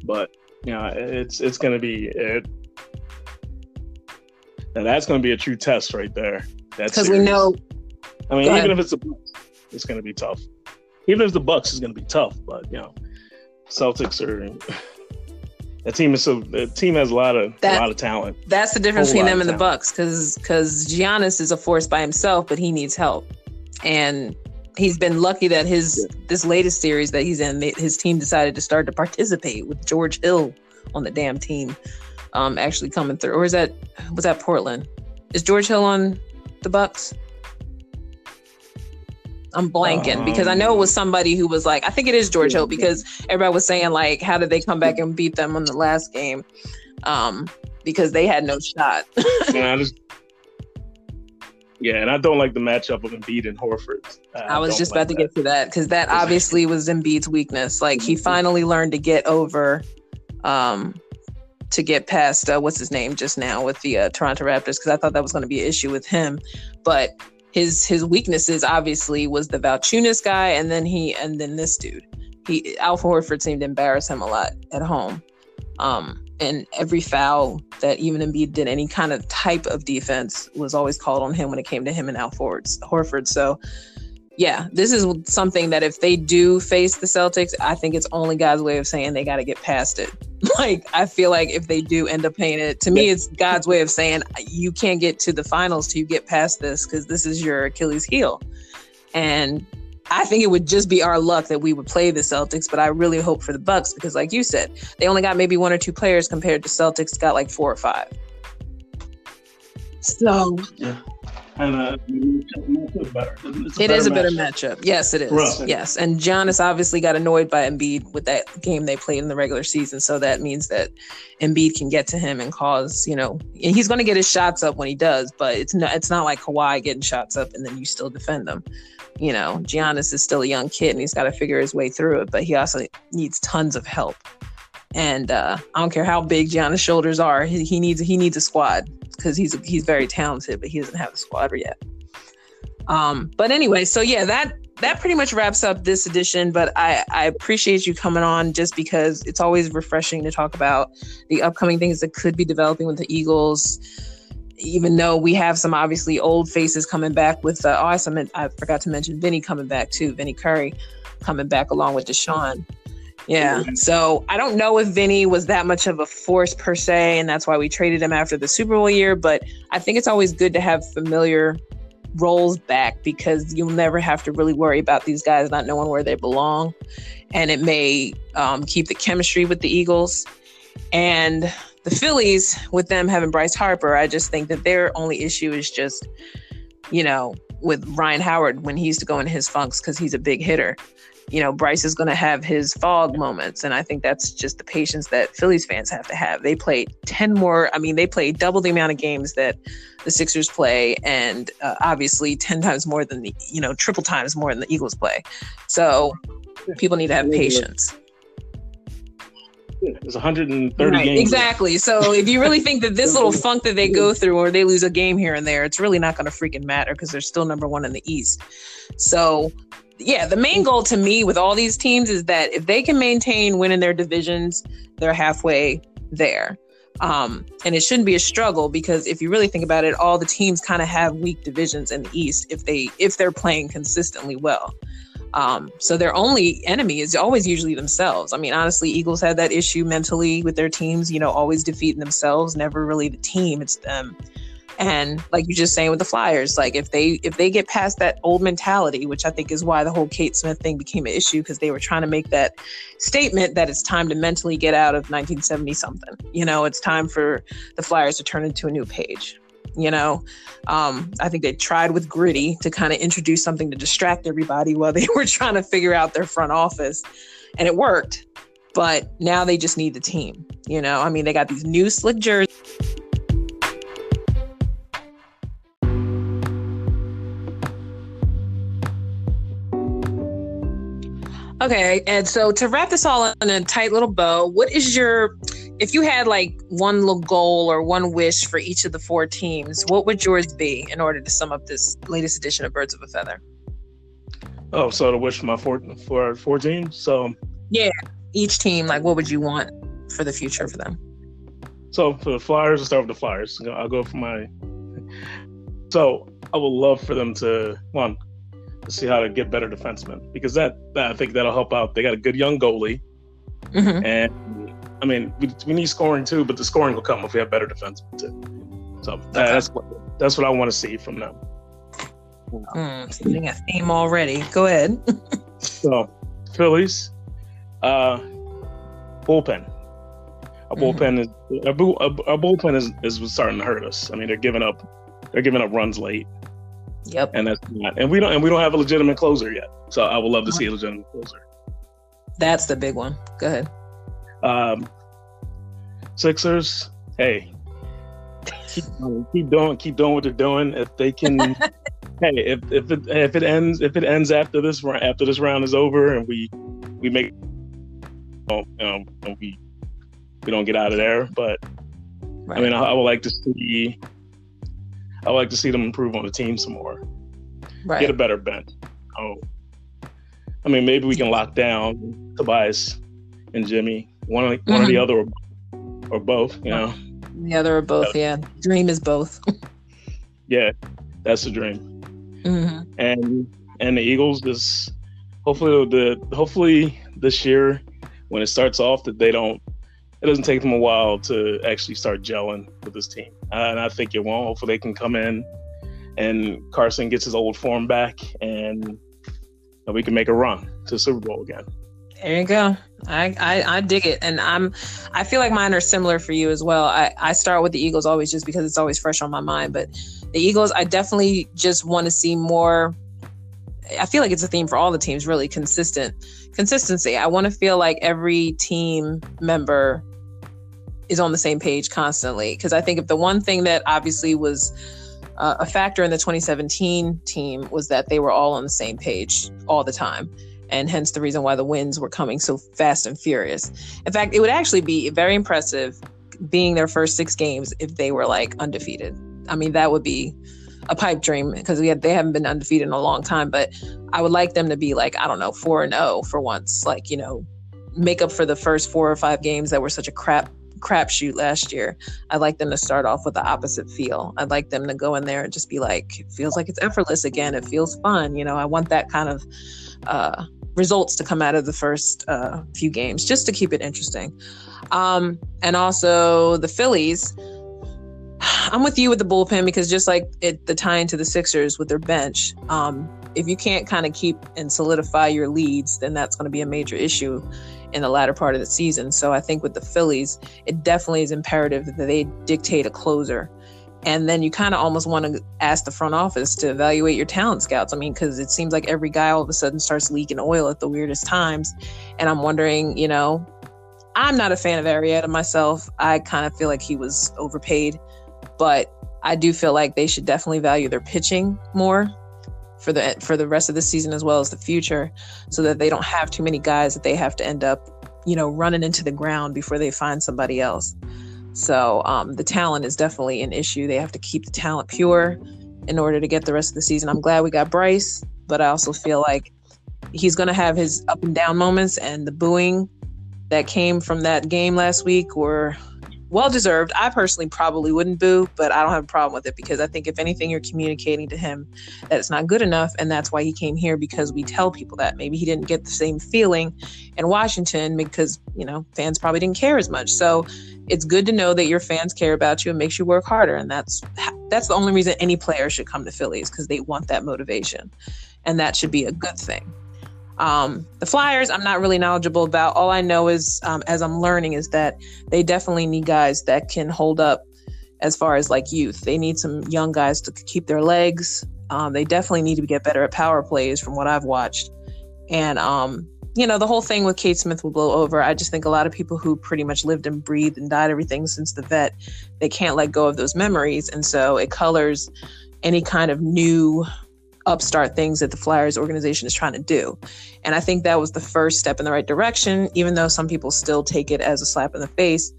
But you know, it's it's going to be it. And that's going to be a true test right there. That's because we know. I mean, even if it's a, it's going to be tough. Even if the Bucks is going to be tough, but you know, Celtics are. The team is so the team has a lot of that, a lot of talent. That's the difference between them and the Bucks, because because Giannis is a force by himself, but he needs help, and he's been lucky that his yeah. this latest series that he's in, his team decided to start to participate with George Hill on the damn team, um, actually coming through. Or is that was that Portland? Is George Hill on the Bucks? I'm blanking um, because I know it was somebody who was like, I think it is George Hill because everybody was saying like, how did they come back and beat them on the last game? Um, because they had no shot. yeah, I just, yeah, and I don't like the matchup of Embiid and Horford. I, I was just like about to get to that because that obviously was Embiid's weakness. Like he finally learned to get over, um, to get past uh, what's his name just now with the uh, Toronto Raptors because I thought that was going to be an issue with him, but his his weaknesses obviously was the Valanciunas guy, and then he and then this dude. He Al Horford seemed to embarrass him a lot at home. Um, and every foul that even Embiid did any kind of type of defense was always called on him when it came to him and Al Horford. So yeah, this is something that if they do face the Celtics, I think it's only God's way of saying they got to get past it. like, I feel like if they do end up paying it, to me, it's God's way of saying you can't get to the finals till you get past this because this is your Achilles heel. And I think it would just be our luck that we would play the Celtics, but I really hope for the Bucks because, like you said, they only got maybe one or two players compared to Celtics got like four or five. So yeah and uh, better. It's a it is a better matchup. Yes, it is. Yes, and Giannis obviously got annoyed by Embiid with that game they played in the regular season, so that means that Embiid can get to him and cause you know he's going to get his shots up when he does, but it's not it's not like Kawhi getting shots up and then you still defend them. You know, Giannis is still a young kid and he's got to figure his way through it, but he also needs tons of help. And uh, I don't care how big Giannis' shoulders are, he, he needs he needs a squad because he's he's very talented, but he doesn't have a squad yet. Um, but anyway, so yeah, that that pretty much wraps up this edition. But I I appreciate you coming on just because it's always refreshing to talk about the upcoming things that could be developing with the Eagles. Even though we have some obviously old faces coming back with, uh, oh, I, I forgot to mention Vinny coming back too, Vinny Curry coming back along with DeSean. Yeah. So I don't know if Vinny was that much of a force per se, and that's why we traded him after the Super Bowl year. But I think it's always good to have familiar roles back because you'll never have to really worry about these guys not knowing where they belong. And it may um, keep the chemistry with the Eagles. And the Phillies, with them having Bryce Harper, I just think that their only issue is just, you know, with Ryan Howard when he's to go in his funks because he's a big hitter you know, Bryce is going to have his fog moments. And I think that's just the patience that Phillies fans have to have. They played 10 more, I mean, they played double the amount of games that the Sixers play, and uh, obviously 10 times more than the, you know, triple times more than the Eagles play. So people need to have patience. It's 130 right, games. Exactly. So if you really think that this little funk that they go through or they lose a game here and there, it's really not going to freaking matter because they're still number one in the East. So yeah, the main goal to me with all these teams is that if they can maintain winning their divisions, they're halfway there. Um, and it shouldn't be a struggle because if you really think about it, all the teams kind of have weak divisions in the East if they if they're playing consistently well. Um, so their only enemy is always usually themselves. I mean, honestly, Eagles had that issue mentally with their teams, you know, always defeating themselves, never really the team, it's them. And like you're just saying with the Flyers, like if they if they get past that old mentality, which I think is why the whole Kate Smith thing became an issue because they were trying to make that statement that it's time to mentally get out of 1970 something. You know, it's time for the Flyers to turn into a new page. You know, um, I think they tried with Gritty to kind of introduce something to distract everybody while they were trying to figure out their front office, and it worked. But now they just need the team. You know, I mean, they got these new slick jerseys. Okay, and so to wrap this all in a tight little bow, what is your if you had like one little goal or one wish for each of the four teams, what would yours be in order to sum up this latest edition of Birds of a Feather? Oh, so to wish for my four for four teams. So yeah, each team, like, what would you want for the future for them? So for the Flyers, I'll start with the Flyers. I'll go for my. So I would love for them to one to see how to get better defensemen because that, that I think that'll help out. They got a good young goalie, mm-hmm. and I mean we, we, need scoring too, but the scoring will come if we have better defensemen too. So okay. that's what that's what I want to see from them. Mm, seeing a theme already. Go ahead. so Phillies, uh, bullpen. Our mm-hmm. bullpen is our, our, bullpen is, is starting to hurt us. I mean, they're giving up they're giving up runs late. Yep. And that's not, and we don't and we don't have a legitimate closer yet. So I would love to see a uh-huh. legitimate closer. That's the big one. Go ahead. Um, Sixers, hey, keep, keep doing keep doing what they're doing. If they can, hey, if if it if it ends if it ends after this round after this round is over and we we make, you know, and we we don't get out of there. But right. I mean, I, I, would like to see, I like to see them improve on the team some more, right. get a better bench. Oh, I mean, maybe we can lock down Tobias and Jimmy, one or, mm-hmm. one or the other, or, or both. You know, the other or both. Yeah, dream is both. yeah, that's the dream. Mm-hmm. And and the Eagles just hopefully the hopefully this year when it starts off that they don't it doesn't take them a while to actually start gelling with this team. Uh, and I think it won't. Hopefully, they can come in and Carson gets his old form back and we can make a run to Super Bowl again. There you go. I, I, I dig it, and I'm I feel like mine are similar for you as well. I I start with the Eagles always just because it's always fresh on my mind, but the Eagles I definitely just want to see more. I feel like it's a theme for all the teams, really consistent consistency. I want to feel like every team member is on the same page constantly. Because I think if the one thing that obviously was uh, a factor in the 2017 team was that they were all on the same page all the time. And hence the reason why the wins were coming so fast and furious. In fact, it would actually be very impressive being their first six games if they were like undefeated. I mean, that would be a pipe dream because we they haven't been undefeated in a long time. But I would like them to be like I don't know four and zero oh for once, like you know, make up for the first four or five games that were such a crap crapshoot last year. I'd like them to start off with the opposite feel. I'd like them to go in there and just be like, it feels like it's effortless again. It feels fun. You know, I want that kind of uh, results to come out of the first uh, few games just to keep it interesting. Um, and also the Phillies. I'm with you with the bullpen because just like it, the tie into the Sixers with their bench, um, if you can't kind of keep and solidify your leads, then that's going to be a major issue in the latter part of the season. So I think with the Phillies, it definitely is imperative that they dictate a closer. And then you kind of almost want to ask the front office to evaluate your talent scouts. I mean, because it seems like every guy all of a sudden starts leaking oil at the weirdest times. And I'm wondering, you know, I'm not a fan of Arrieta myself. I kind of feel like he was overpaid but I do feel like they should definitely value their pitching more for the for the rest of the season as well as the future, so that they don't have too many guys that they have to end up, you know, running into the ground before they find somebody else. So um, the talent is definitely an issue. They have to keep the talent pure in order to get the rest of the season. I'm glad we got Bryce, but I also feel like he's going to have his up and down moments, and the booing that came from that game last week were well deserved. I personally probably wouldn't boo, but I don't have a problem with it because I think if anything, you're communicating to him that it's not good enough, and that's why he came here because we tell people that maybe he didn't get the same feeling in Washington because you know fans probably didn't care as much. So it's good to know that your fans care about you and makes you work harder, and that's that's the only reason any player should come to Phillies because they want that motivation, and that should be a good thing. Um, the Flyers, I'm not really knowledgeable about. All I know is, um, as I'm learning, is that they definitely need guys that can hold up as far as like youth. They need some young guys to keep their legs. Um, they definitely need to get better at power plays from what I've watched. And, um, you know, the whole thing with Kate Smith will blow over. I just think a lot of people who pretty much lived and breathed and died everything since the vet, they can't let go of those memories. And so it colors any kind of new upstart things that the Flyers organization is trying to do. And I think that was the first step in the right direction, even though some people still take it as a slap in the face.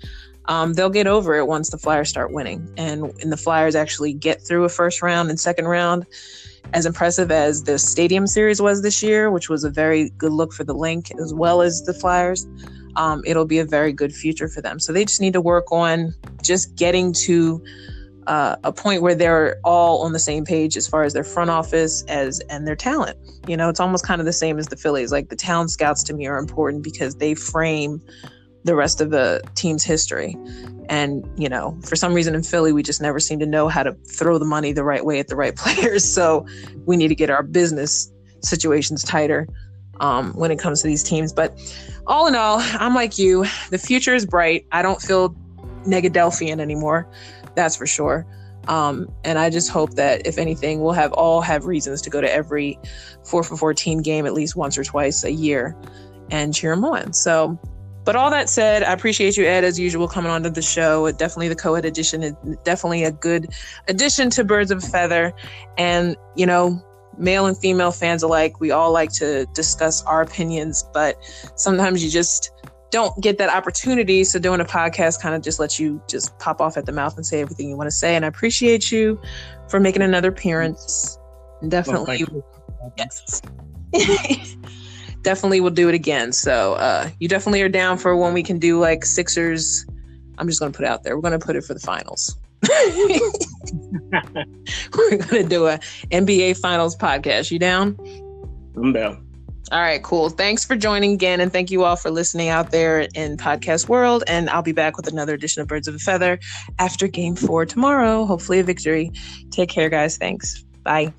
Um, they'll get over it once the Flyers start winning. And, and the Flyers actually get through a first round and second round, as impressive as the Stadium Series was this year, which was a very good look for the Linc as well as the Flyers. Um, it'll be a very good future for them. So they just need to work on just getting to uh, a point where they're all on the same page as far as their front office as and their talent. You know, it's almost kind of the same as the Phillies. Like the town scouts to me are important because they frame the rest of the team's history. And, you know, for some reason in Philly, we just never seem to know how to throw the money the right way at the right players. So we need to get our business situations tighter um, when it comes to these teams. But all in all, I'm like you. The future is bright. I don't feel Negadelphian anymore. That's for sure. Um, and I just hope that if anything, we'll have all have reasons to go to every four for 14 game at least once or twice a year and cheer them on. So but all that said, I appreciate you, Ed, as usual, coming onto the show. Definitely the co-ed edition is definitely a good addition to Birds of a Feather. And, you know, male and female fans alike, we all like to discuss our opinions, but sometimes you just don't get that opportunity. So doing a podcast kind of just lets you just pop off at the mouth and say everything you want to say. And I appreciate you for making another appearance. Definitely. Well, yes. definitely will do it again. So uh, you definitely are down for when we can do like Sixers. I'm just going to put it out there. We're going to put it for the finals. We're going to do a NBA Finals podcast. You down? I'm down. All right, cool. Thanks for joining again. And thank you all for listening out there in podcast world. And I'll be back with another edition of Birds of a Feather after game four tomorrow. Hopefully, a victory. Take care, guys. Thanks. Bye.